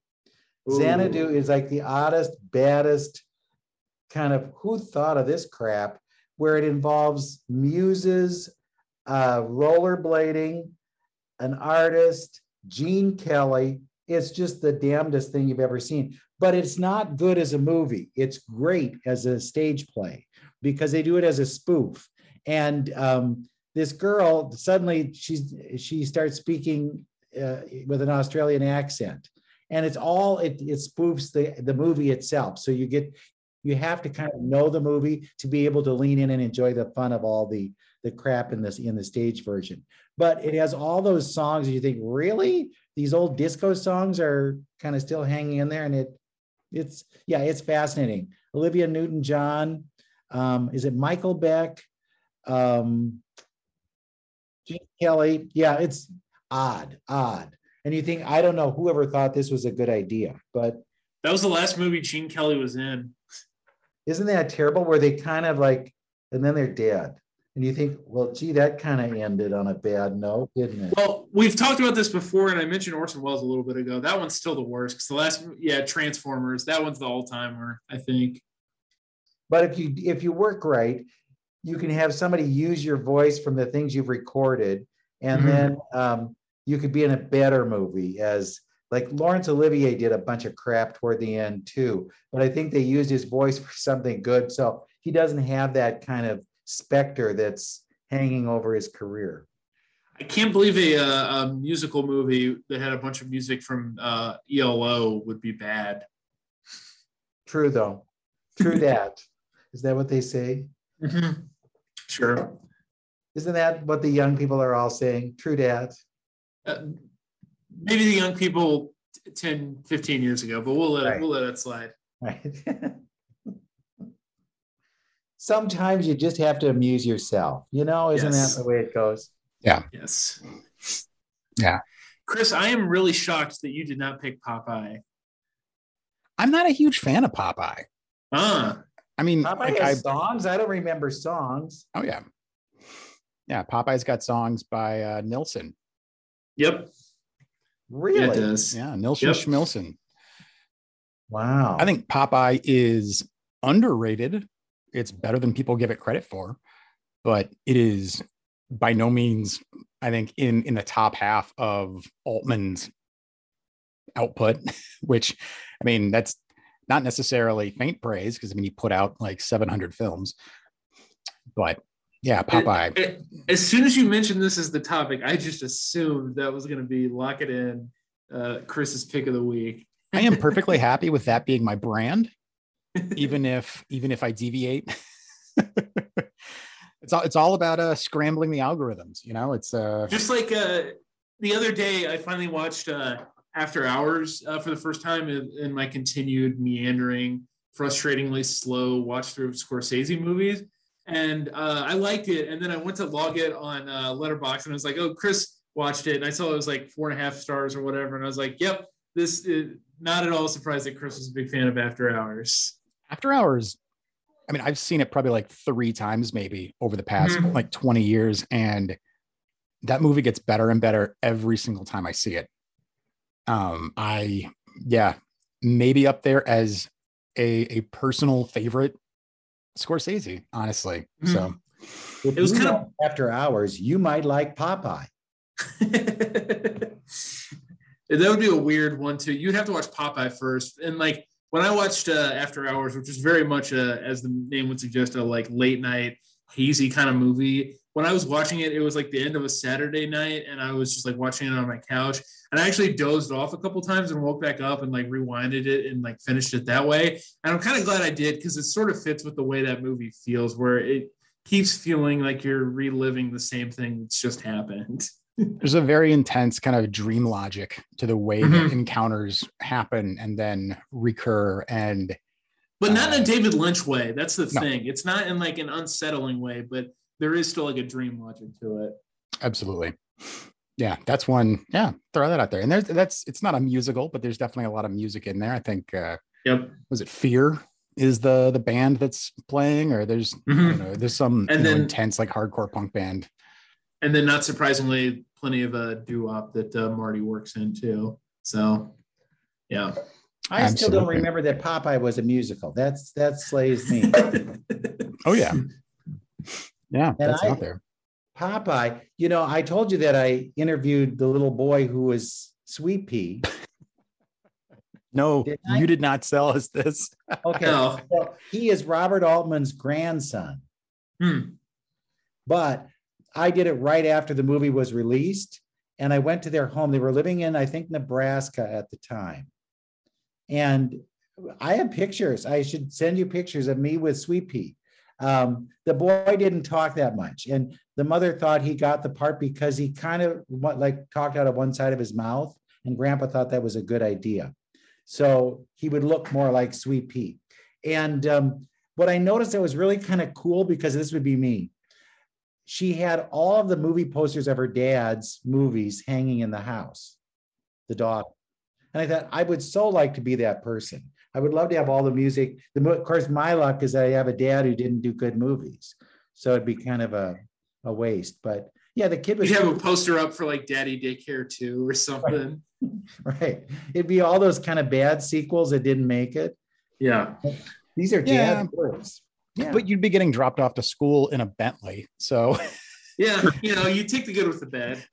Ooh. Xanadu is like the oddest, baddest kind of who thought of this crap, where it involves muses, uh, rollerblading, an artist, Gene Kelly. It's just the damnedest thing you've ever seen. But it's not good as a movie. It's great as a stage play because they do it as a spoof. And um, this girl suddenly she's she starts speaking uh, with an Australian accent, and it's all it, it spoofs the the movie itself. So you get you have to kind of know the movie to be able to lean in and enjoy the fun of all the the crap in this in the stage version. But it has all those songs you think, really? These old disco songs are kind of still hanging in there. And it it's yeah, it's fascinating. Olivia Newton-John, um, is it Michael Beck? Um, Gene Kelly. Yeah, it's odd, odd. And you think, I don't know whoever thought this was a good idea, but that was the last movie Gene Kelly was in. Isn't that terrible? Where they kind of like, and then they're dead. And you think, well, gee, that kind of ended on a bad note, didn't it? Well, we've talked about this before, and I mentioned Orson Welles a little bit ago. That one's still the worst because the last, yeah, Transformers, that one's the all timer, I think. But if you if you work right, you can have somebody use your voice from the things you've recorded, and mm-hmm. then um, you could be in a better movie as like Laurence Olivier did a bunch of crap toward the end too. But I think they used his voice for something good, so he doesn't have that kind of specter that's hanging over his career. I can't believe a, uh, a musical movie that had a bunch of music from uh, ELO would be bad. True, though. True that. Is that what they say? Mm-hmm. Sure. Isn't that what the young people are all saying? True dat. Uh, maybe the young people 10, 15 years ago, but we'll let right. it, we'll let it slide. Right. sometimes you just have to amuse yourself. You know, isn't yes. that the way it goes? Yeah. Yes. Yeah. Chris, I am really shocked that you did not pick Popeye. I'm not a huge fan of Popeye. Uh, I mean, Popeye like has I, songs. I don't remember songs. Oh yeah, yeah. Popeye's got songs by uh, Nilsson. Yep. Really? Yeah, it does. Yeah, Nilsson yep. Schmilsson. Wow. I think Popeye is underrated it's better than people give it credit for, but it is by no means, I think, in in the top half of Altman's output. Which, I mean, that's not necessarily faint praise because I mean he put out like 700 films, but yeah, Popeye. It, it, as soon as you mentioned this as the topic, I just assumed that was going to be lock it in, uh, Chris's pick of the week. I am perfectly happy with that being my brand even if even if I deviate. it's all it's all about uh scrambling the algorithms, you know. It's uh just like uh the other day I finally watched uh After Hours uh, for the first time in, in my continued meandering, frustratingly slow watch through of Scorsese movies. And uh, I liked it. And then I went to log it on uh, Letterboxd and I was like, oh, Chris watched it. And I saw it was like four and a half stars or whatever. And I was like, yep, this is not at all surprised that Chris was a big fan of After Hours. After Hours, I mean, I've seen it probably like three times maybe over the past mm-hmm. like 20 years. And that movie gets better and better every single time I see it. Um, I, yeah, maybe up there as a, a personal favorite Scorsese, honestly. Mm-hmm. So if it was kind of after hours, you might like Popeye. that would be a weird one too. You'd have to watch Popeye first. And like when I watched uh, After Hours, which is very much a, as the name would suggest, a like late night hazy kind of movie. When I was watching it, it was like the end of a Saturday night, and I was just like watching it on my couch. And I actually dozed off a couple times and woke back up and like rewinded it and like finished it that way. And I'm kind of glad I did because it sort of fits with the way that movie feels, where it keeps feeling like you're reliving the same thing that's just happened. there's a very intense kind of dream logic to the way mm-hmm. that encounters happen and then recur and but not in a uh, david lynch way that's the no. thing it's not in like an unsettling way but there is still like a dream logic to it absolutely yeah that's one yeah throw that out there and there's that's it's not a musical but there's definitely a lot of music in there i think uh yep was it fear is the the band that's playing or there's mm-hmm. know, there's some and then, know, intense like hardcore punk band and then not surprisingly, plenty of a doo-wop that uh, Marty works in too. So, yeah. I Absolutely. still don't remember that Popeye was a musical. That's that slays me. oh yeah, yeah, and that's I, out there. Popeye, you know, I told you that I interviewed the little boy who was Sweet Pea. no, did you did not sell us this. okay, no. so he is Robert Altman's grandson. Hmm. But I did it right after the movie was released. And I went to their home. They were living in, I think, Nebraska at the time. And I have pictures. I should send you pictures of me with Sweet Pea. Um, the boy didn't talk that much, and the mother thought he got the part because he kind of like talked out of one side of his mouth, and Grandpa thought that was a good idea. So he would look more like Sweet Pea. And um, what I noticed that was really kind of cool because this would be me. She had all of the movie posters of her dad's movies hanging in the house, the daughter. And I thought I would so like to be that person. I would love to have all the music. The, of course, my luck is that I have a dad who didn't do good movies, so it'd be kind of a, a waste. But yeah, the kid was. You have a poster up for like Daddy Daycare Two or something. Right. right. It'd be all those kind of bad sequels that didn't make it. Yeah. These are Yeah. dad works. Yeah. But you'd be getting dropped off to school in a Bentley. So Yeah, you know, you take the good with the bad.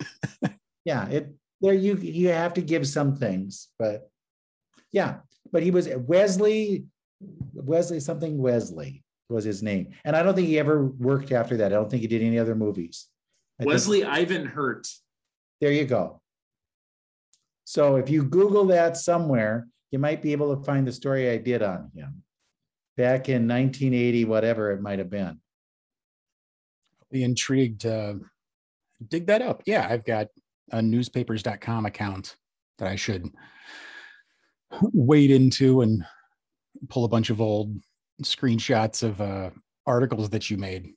yeah it there you you have to give some things but yeah but he was wesley wesley something wesley was his name. And i don't think he ever worked after that. I don't think he did any other movies. I think- Wesley Ivan Hurt. there you go. So if you google that somewhere you might be able to find the story i did on him back in 1980 whatever it might have been. I'll be intrigued to dig that up. Yeah, I've got a newspapers.com account that I should wade into and pull a bunch of old screenshots of uh, articles that you made.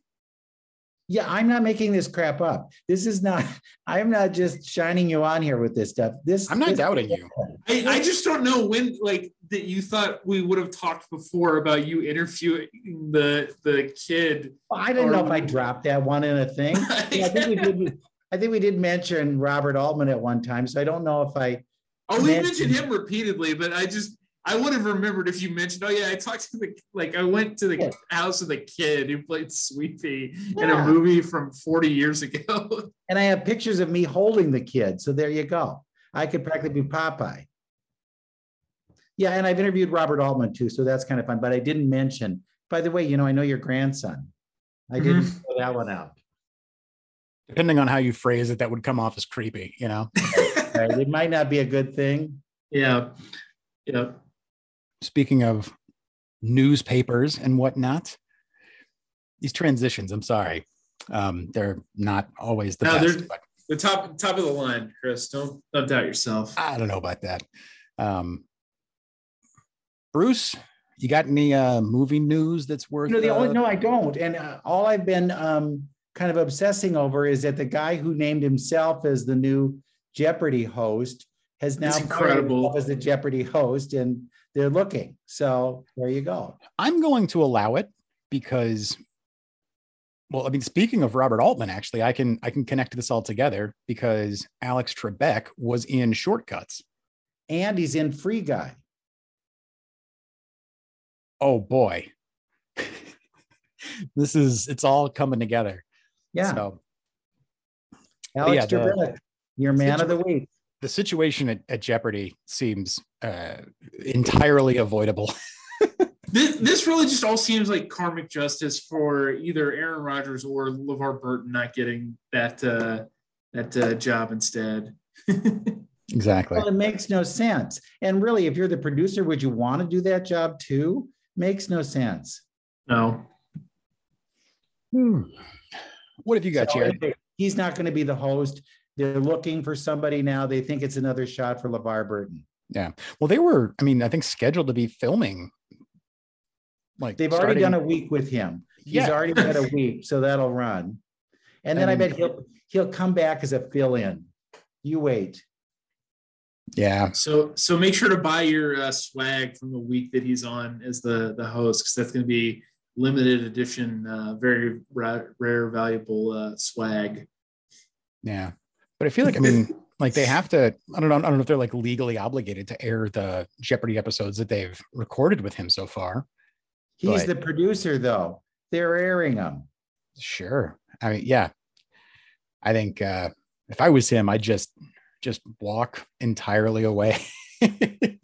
Yeah, I'm not making this crap up. This is not, I'm not just shining you on here with this stuff. This I'm not this- doubting you. I, I just don't know when, like, that you thought we would have talked before about you interviewing the the kid. I don't know if I dropped that one in a thing. Yeah, I think we did. I think we did mention Robert Altman at one time, so I don't know if I. Oh, we mentioned him repeatedly, but I just I would have remembered if you mentioned. Oh yeah, I talked to the like I went to the Yeah. house of the kid who played Sweetie in a movie from 40 years ago. And I have pictures of me holding the kid, so there you go. I could practically be Popeye. Yeah, and I've interviewed Robert Altman too, so that's kind of fun. But I didn't mention. By the way, you know, I know your grandson. I mm-hmm. didn't throw that one out. Depending on how you phrase it, that would come off as creepy, you know? Right? It might not be a good thing. yeah, yeah. Speaking of newspapers and whatnot, these transitions, I'm sorry. Um, they're not always the No, best, but The top top of the line, Chris. Don't don't doubt yourself. I don't know about that. Um, Bruce, you got any uh, movie news that's worth? You know, the only uh, no, I don't. And uh, all I've been um, kind of obsessing over is that the guy who named himself as the new Jeopardy host has now incredible. as the Jeopardy host, and they're looking. So there you go. I'm going to allow it because, well, I mean, speaking of Robert Altman, actually, I can I can connect this all together because Alex Trebek was in Shortcuts. And he's in Free Guy. Oh boy, this is it's all coming together. Yeah, So Alex yeah, the- Trebek, your man of the week. the situation at, at Jeopardy seems uh, entirely avoidable. This, this really just all seems like karmic justice for either Aaron Rodgers or LeVar Burton not getting that uh, that uh, job instead. exactly. Well, it makes no sense. And really, if you're the producer, would you want to do that job too? Makes no sense. no. Hmm. What have you got, So, Jared? He's not going to be the host. They're looking for somebody now. They think it's another shot for LeVar Burton. Yeah. Well, they were, I mean, I think scheduled to be filming. Like They've already done a week with him. He's Yeah. already had a week, so that'll run. And then I bet he'll he'll come back as a fill-in. You wait. Yeah. So so make sure to buy your uh, swag from the week that he's on as the the host because that's going to be limited edition, uh, very rare, rare valuable uh, swag. Yeah. But I feel like, I mean, like they have to, I don't know, I don't know if they're like legally obligated to air the Jeopardy episodes that they've recorded with him so far. He's Right. the producer, though. They're airing them. Sure. I mean, yeah. I think uh if I was him, I'd just just walk entirely away.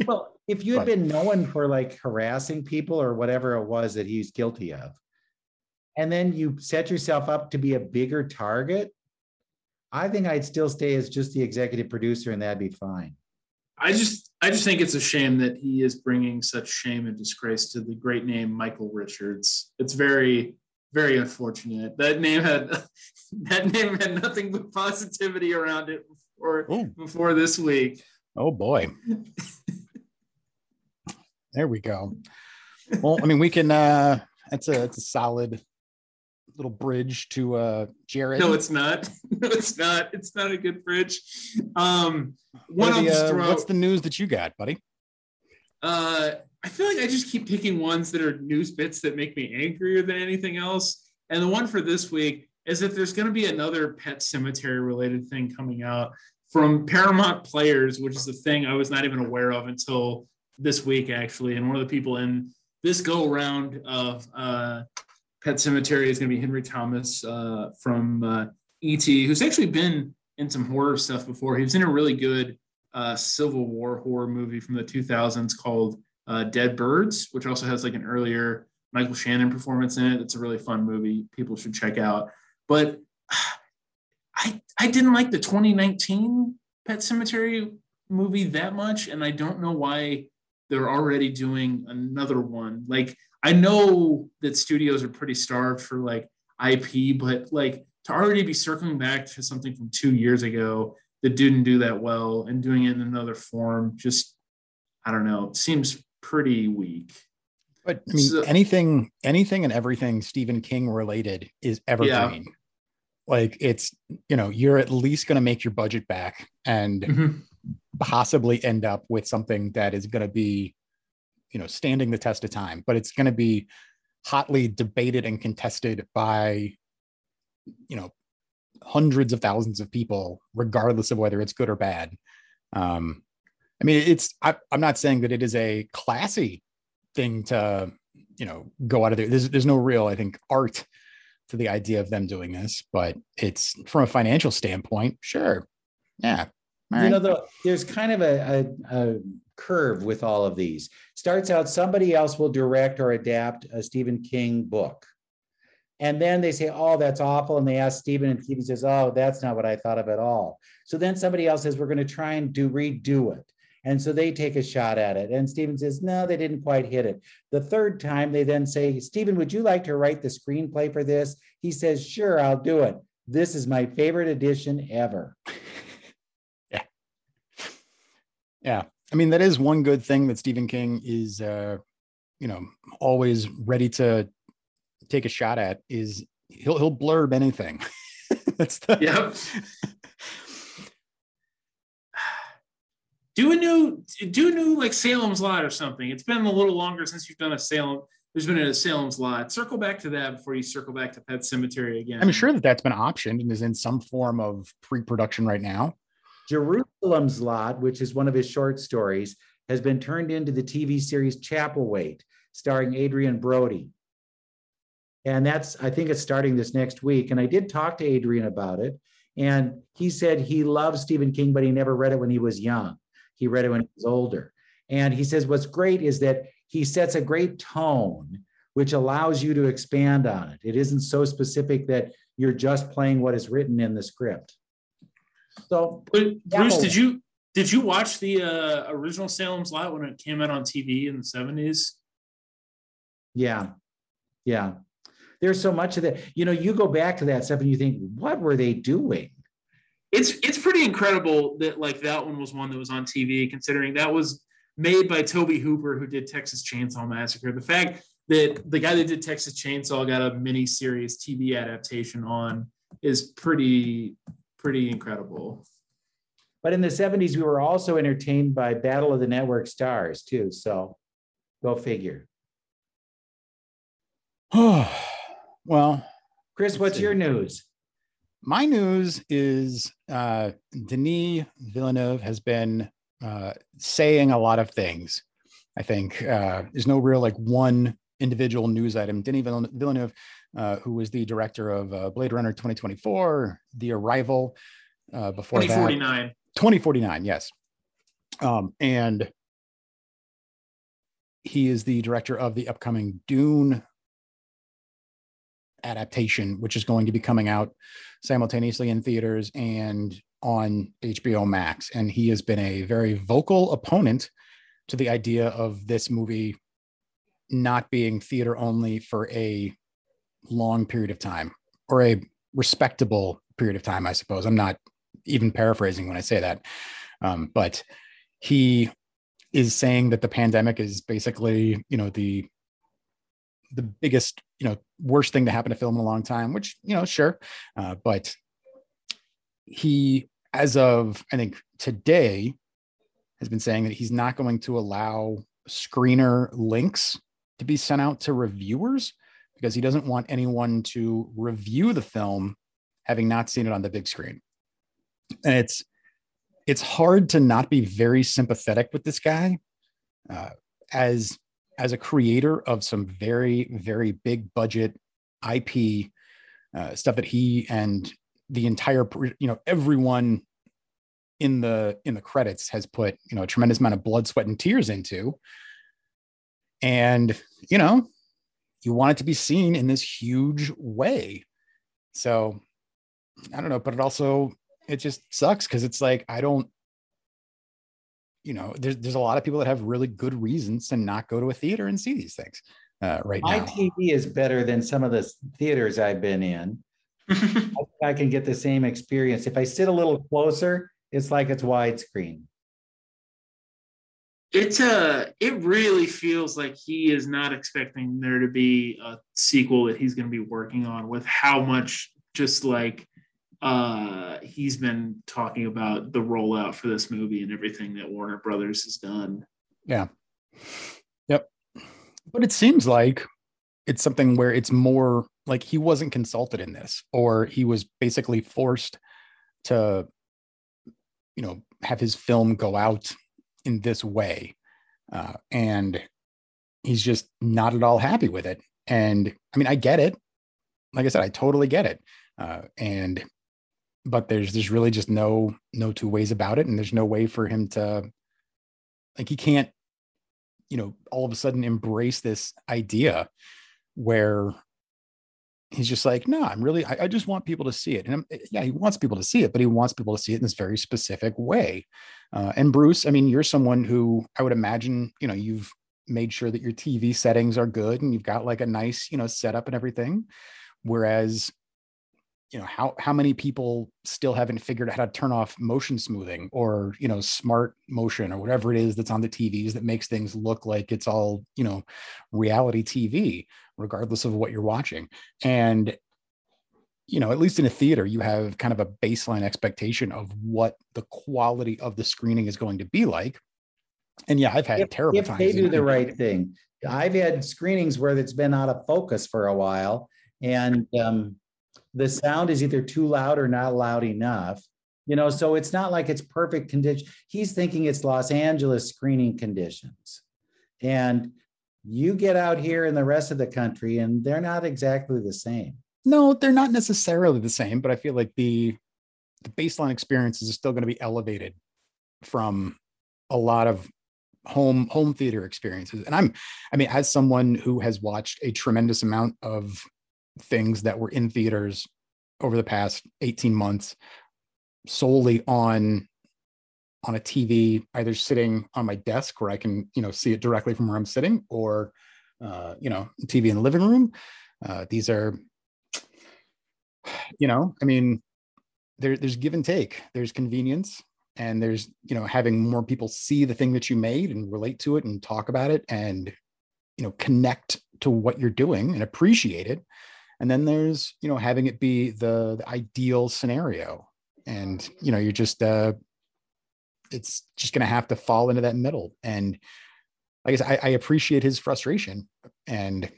Well, if you had But- been known for like harassing people or whatever it was that he's guilty of, and then you set yourself up to be a bigger target, I think I'd still stay as just the executive producer and that'd be fine. I just I just think it's a shame that he is bringing such shame and disgrace to the great name Michael Richards. It's very, very unfortunate. That name had that name had nothing but positivity around it before Ooh. before this week. Oh boy. there we go. Well, I mean, we can. uh That's a it's a solid little bridge to uh Jared. No, it's not. No, it's not. It's not a good bridge. Um what the, uh, what's the news that you got, buddy? Uh I feel like I just keep picking ones that are news bits that make me angrier than anything else. And the one for this week is that there's going to be another Pet Sematary related thing coming out from Paramount Players, which is a thing I was not even aware of until this week, actually. And one of the people in this go around of uh, Pet Sematary is going to be Henry Thomas uh, from uh, ET, who's actually been in some horror stuff before. He was in a really good uh, Civil War horror movie from the 2000s called uh, Dead Birds, which also has like an earlier Michael Shannon performance in it. It's a really fun movie. People should check out. But I I didn't like the 2019 Pet Sematary movie that much, and I don't know why they're already doing another one. Like I know that studios are pretty starved for like IP, but like to already be circling back to something from two years ago that didn't do that well and doing it in another form, just I don't know, seems pretty weak. But I mean, so, anything, anything, and everything Stephen King related is evergreen. Yeah. Like it's, you know, you're at least going to make your budget back and mm-hmm. possibly end up with something that is going to be you know standing the test of time but it's going to be hotly debated and contested by you know hundreds of thousands of people regardless of whether it's good or bad. Um i mean it's I, i'm not saying that it is a classy thing to you know go out of there. There's, there's no real i think art to the idea of them doing this but it's from a financial standpoint sure. Yeah you know the, there's kind of a, a, a curve with all of these. Starts out somebody else will direct or adapt a Stephen King book. And then they say, oh, that's awful. And they ask Stephen, and Stephen says, oh, that's not what I thought of at all. So then somebody else says, we're going to try and do redo it. And so they take a shot at it. And Stephen says, no, they didn't quite hit it. The third time, they then say, Stephen, would you like to write the screenplay for this? He says, sure, I'll do it. This is my favorite edition ever. yeah. I mean, that is one good thing that Stephen King is, uh, you know, always ready to take a shot at. Is he'll he'll blurb anything. That's the yep. do a new do a new like Salem's Lot or something. It's been a little longer since you've done a Salem. There's been a Salem's Lot. Circle back to that before you circle back to Pet Sematary again. I'm sure that that's been optioned and is in some form of pre-production right now. Jerusalem's Lot, which is one of his short stories, has been turned into the TV series Chapelwaite, starring Adrien Brody. And that's, I think it's starting this next week. And I did talk to Adrian about it. And he said he loves Stephen King, but he never read it when he was young. He read it when he was older. And he says what's great is that he sets a great tone, which allows you to expand on it. It isn't so specific that you're just playing what is written in the script. So, but, Bruce, did you did you watch the uh, original Salem's Lot when it came out on TV in the seventies? Yeah, yeah. There's so much of that. You know, you go back to that stuff and you think, what were they doing? It's it's pretty incredible that like that one was one that was on TV, considering that was made by Tobe Hooper, who did Texas Chainsaw Massacre. The fact that the guy that did Texas Chainsaw got a mini series TV adaptation on is pretty pretty incredible. But in the 70s, we were also entertained by Battle of the Network Stars, too. So go figure. Oh, well, Chris, what's see. your news? My news is uh, Denis Villeneuve has been uh, saying a lot of things. I think uh, there's no real like one individual news item. Denis Villeneuve who was the director of uh, Blade Runner 2024, The Arrival, uh, before 2049. That, 2049, yes. Um, and he is the director of the upcoming Dune adaptation, which is going to be coming out simultaneously in theaters and on HBO Max, and he has been a very vocal opponent to the idea of this movie not being theater only for a long period of time or a respectable period of time, I suppose. I'm not even paraphrasing when I say that. Um, but he is saying that the pandemic is basically, you know, the the biggest, you know, worst thing to happen to film in a long time, which, you know, sure. Uh, but he, as of I think today, has been saying that he's not going to allow screener links to be sent out to reviewers because he doesn't want anyone to review the film having not seen it on the big screen. And it's it's hard to not be very sympathetic with this guy uh, as as a creator of some very very big budget IP uh, stuff that he and the entire you know everyone in the in the credits has put you know a tremendous amount of blood sweat and tears into and you know you want it to be seen in this huge way so i don't know but it also it just sucks because it's like i don't you know there's, there's a lot of people that have really good reasons to not go to a theater and see these things uh, right My now TV is better than some of the theaters I've been in. I, I can get the same experience. If I sit a little closer, it's like it's widescreen. It's uh it really feels like he is not expecting there to be a sequel that he's going to be working on with how much just like uh he's been talking about the rollout for this movie and everything that Warner Brothers has done. Yeah. Yep. But it seems like it's something where it's more like he wasn't consulted in this, or he was basically forced to, you know, have his film go out in this way. Uh, and he's just not at all happy with it. And I mean, I get it. Like I said, I totally get it. Uh, and but there's there's really just no no two ways about it, and there's no way for him to like he can't you know all of a sudden embrace this idea where he's just like no i'm really i, I just want people to see it. And I'm, yeah he wants people to see it but he wants people to see it in this very specific way. Uh, and bruce i mean you're someone who i would imagine you know you've made sure that your tv settings are good and you've got like a nice you know setup and everything. Whereas you know how how many people still haven't figured out how to turn off motion smoothing or you know smart motion or whatever it is that's on the TVs that makes things look like it's all you know reality TV regardless of what you're watching. And you know at least in a theater you have kind of a baseline expectation of what the quality of the screening is going to be like. And yeah i've had If, terrible if times they do the right thing. I've had screenings where it's been out of focus for a while and um, the sound is either too loud or not loud enough. You know, so it's not like it's perfect condition. He's thinking it's Los Angeles screening conditions. And you get out here in the rest of the country and they're not exactly the same. no they're not necessarily the same but i feel like the the baseline experiences are still going to be elevated from a lot of home home theater experiences and i'm i mean as someone who has watched a tremendous amount of things that were in theaters over the past 18 months solely on on a tv either sitting on my desk where i can you know see it directly from where i'm sitting or uh, you know tv in the living room. Uh, these are you know i mean there, there's give and take. There's convenience and there's you know having more people see the thing that you made and relate to it and talk about it and you know connect to what you're doing and appreciate it and then there's you know having it be the, the ideal scenario. And you know you're just uh it's just going to have to fall into that middle. And i guess I, I appreciate his frustration. And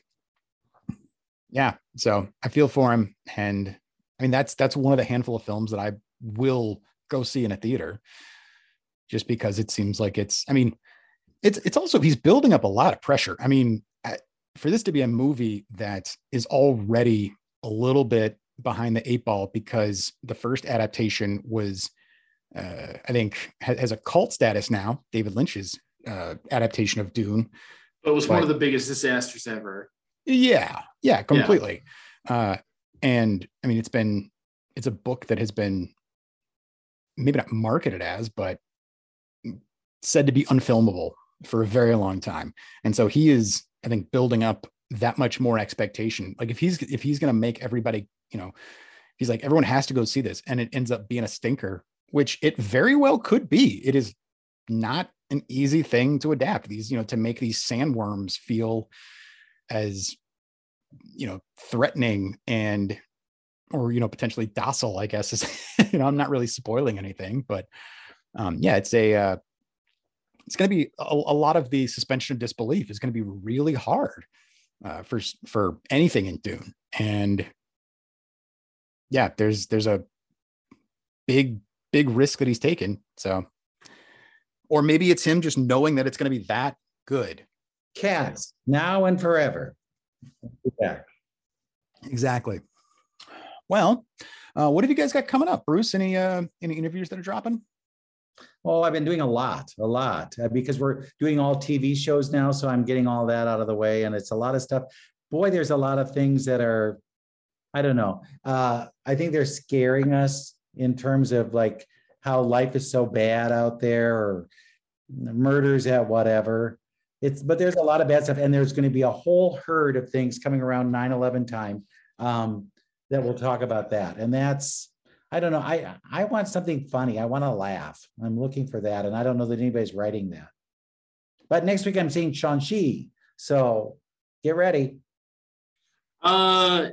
yeah so i feel for him. And i mean that's that's one of the handful of films that i will go see in a theater just because it seems like it's i mean it's it's also he's building up a lot of pressure. I mean for this to be a movie that is already a little bit behind the eight ball because the first adaptation was uh, i think has a cult status now david lynch's uh, adaptation of dune But it was one of the biggest disasters ever. yeah, yeah, completely. Uh, and I mean, it's been it's a book that has been maybe not marketed as, but said to be unfilmable for a very long time. And so he is, I think, building up that much more expectation. Like if he's if he's gonna make everybody, you know, he's like, everyone has to go see this, and it ends up being a stinker, which it very well could be. It is not an easy thing to adapt. These, you know, to make these sandworms feel as you know threatening and or you know potentially docile i guess is you know i'm not really spoiling anything but um yeah it's a uh it's going to be a, a, lot of the suspension of disbelief is going to be really hard uh, for for anything in Dune, and yeah, there's there's a big big risk that he's taken. So, or maybe it's him just knowing that it's going to be that good. Cats now and forever. Yeah, exactly. Well, uh, what have you guys got coming up, Bruce? Any uh, any interviews that are dropping? Oh, I've been doing a lot, a lot, uh, because we're doing all TV shows now. So I'm getting all that out of the way, and it's a lot of stuff. Boy, there's a lot of things that are, I don't know. Uh, I think they're scaring us in terms of like how life is so bad out there, or murders at whatever. It's but there's a lot of bad stuff, and there's going to be a whole herd of things coming around 9/11 time um, that we'll talk about that, and that's I don't know. I I want something funny. I want to laugh. I'm looking for that, and I don't know that anybody's writing that. But next week I'm seeing Shang-Chi, so get ready. Uh,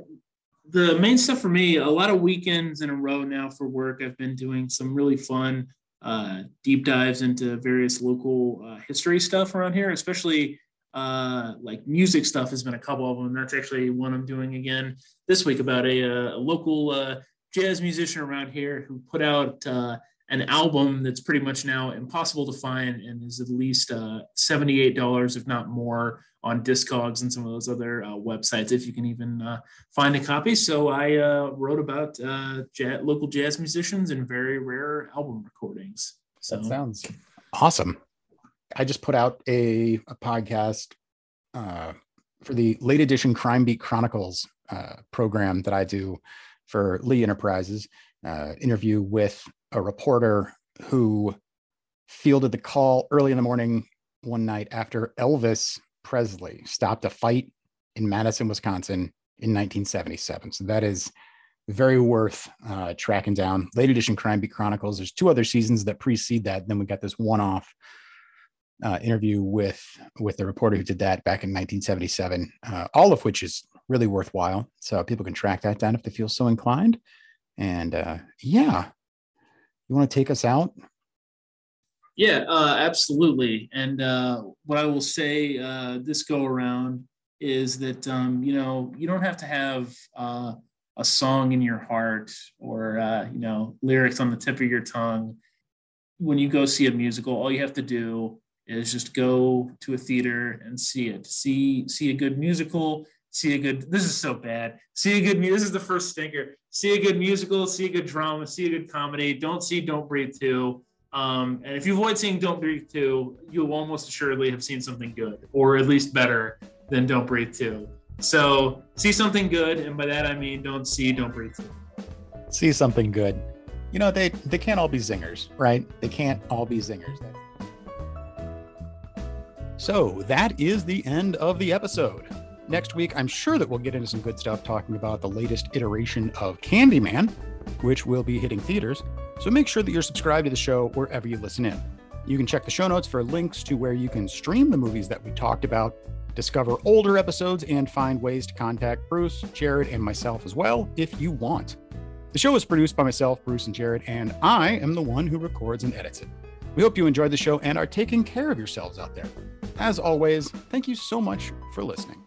the main stuff for me, a lot of weekends in a row now for work. I've been doing some really fun uh, deep dives into various local uh, history stuff around here, especially uh, like music stuff has been a couple of them. That's actually one I'm doing again this week about a, uh, a local uh, jazz musician around here who put out uh, an album that's pretty much now impossible to find and is at least uh, $78, if not more, on Discogs and some of those other uh, websites, if you can even uh, find a copy. So I uh, wrote about uh, jazz, local jazz musicians and very rare album recordings. So that sounds awesome. I just put out a, a podcast for the late edition Crime Beat Chronicles program that I do for Lee Enterprises, uh, interview with a reporter who fielded the call early in the morning one night after Elvis Presley stopped a fight in Madison, Wisconsin in 1977. So that is very worth uh, tracking down. Late edition Crime Beat Chronicles. There's two other seasons that precede that. Then we got this one-off uh, interview with with the reporter who did that back in 1977. Uh, all of which is really worthwhile. So people can track that down if they feel so inclined. And uh, yeah, you want to take us out? Yeah, uh, absolutely. And uh, what I will say uh, this go around is that um, you know you don't have to have uh, a song in your heart or uh, you know lyrics on the tip of your tongue when you go see a musical. All you have to do is just go to a theater and see it. See see a good musical see a good this is so bad. See a good this is the first stinker see a good musical see a good drama see a good comedy. Don't see don't breathe 2 um, and if you avoid seeing don't breathe 2 you'll almost assuredly have seen something good or at least better than don't breathe 2 so see something good and by that i mean don't see don't breathe 2 see something good. You know they they can't all be zingers right? They can't all be zingers. So that is the end of the episode Next week, I'm sure that we'll get into some good stuff talking about the latest iteration of Candyman, which will be hitting theaters. So make sure that you're subscribed to the show wherever you listen in. You can check the show notes for links to where you can stream the movies that we talked about, discover older episodes, and find ways to contact Bruce, Jared, and myself as well if you want. The show is produced by myself, Bruce, and Jared, and I am the one who records and edits it. We hope you enjoyed the show and are taking care of yourselves out there. As always, thank you so much for listening.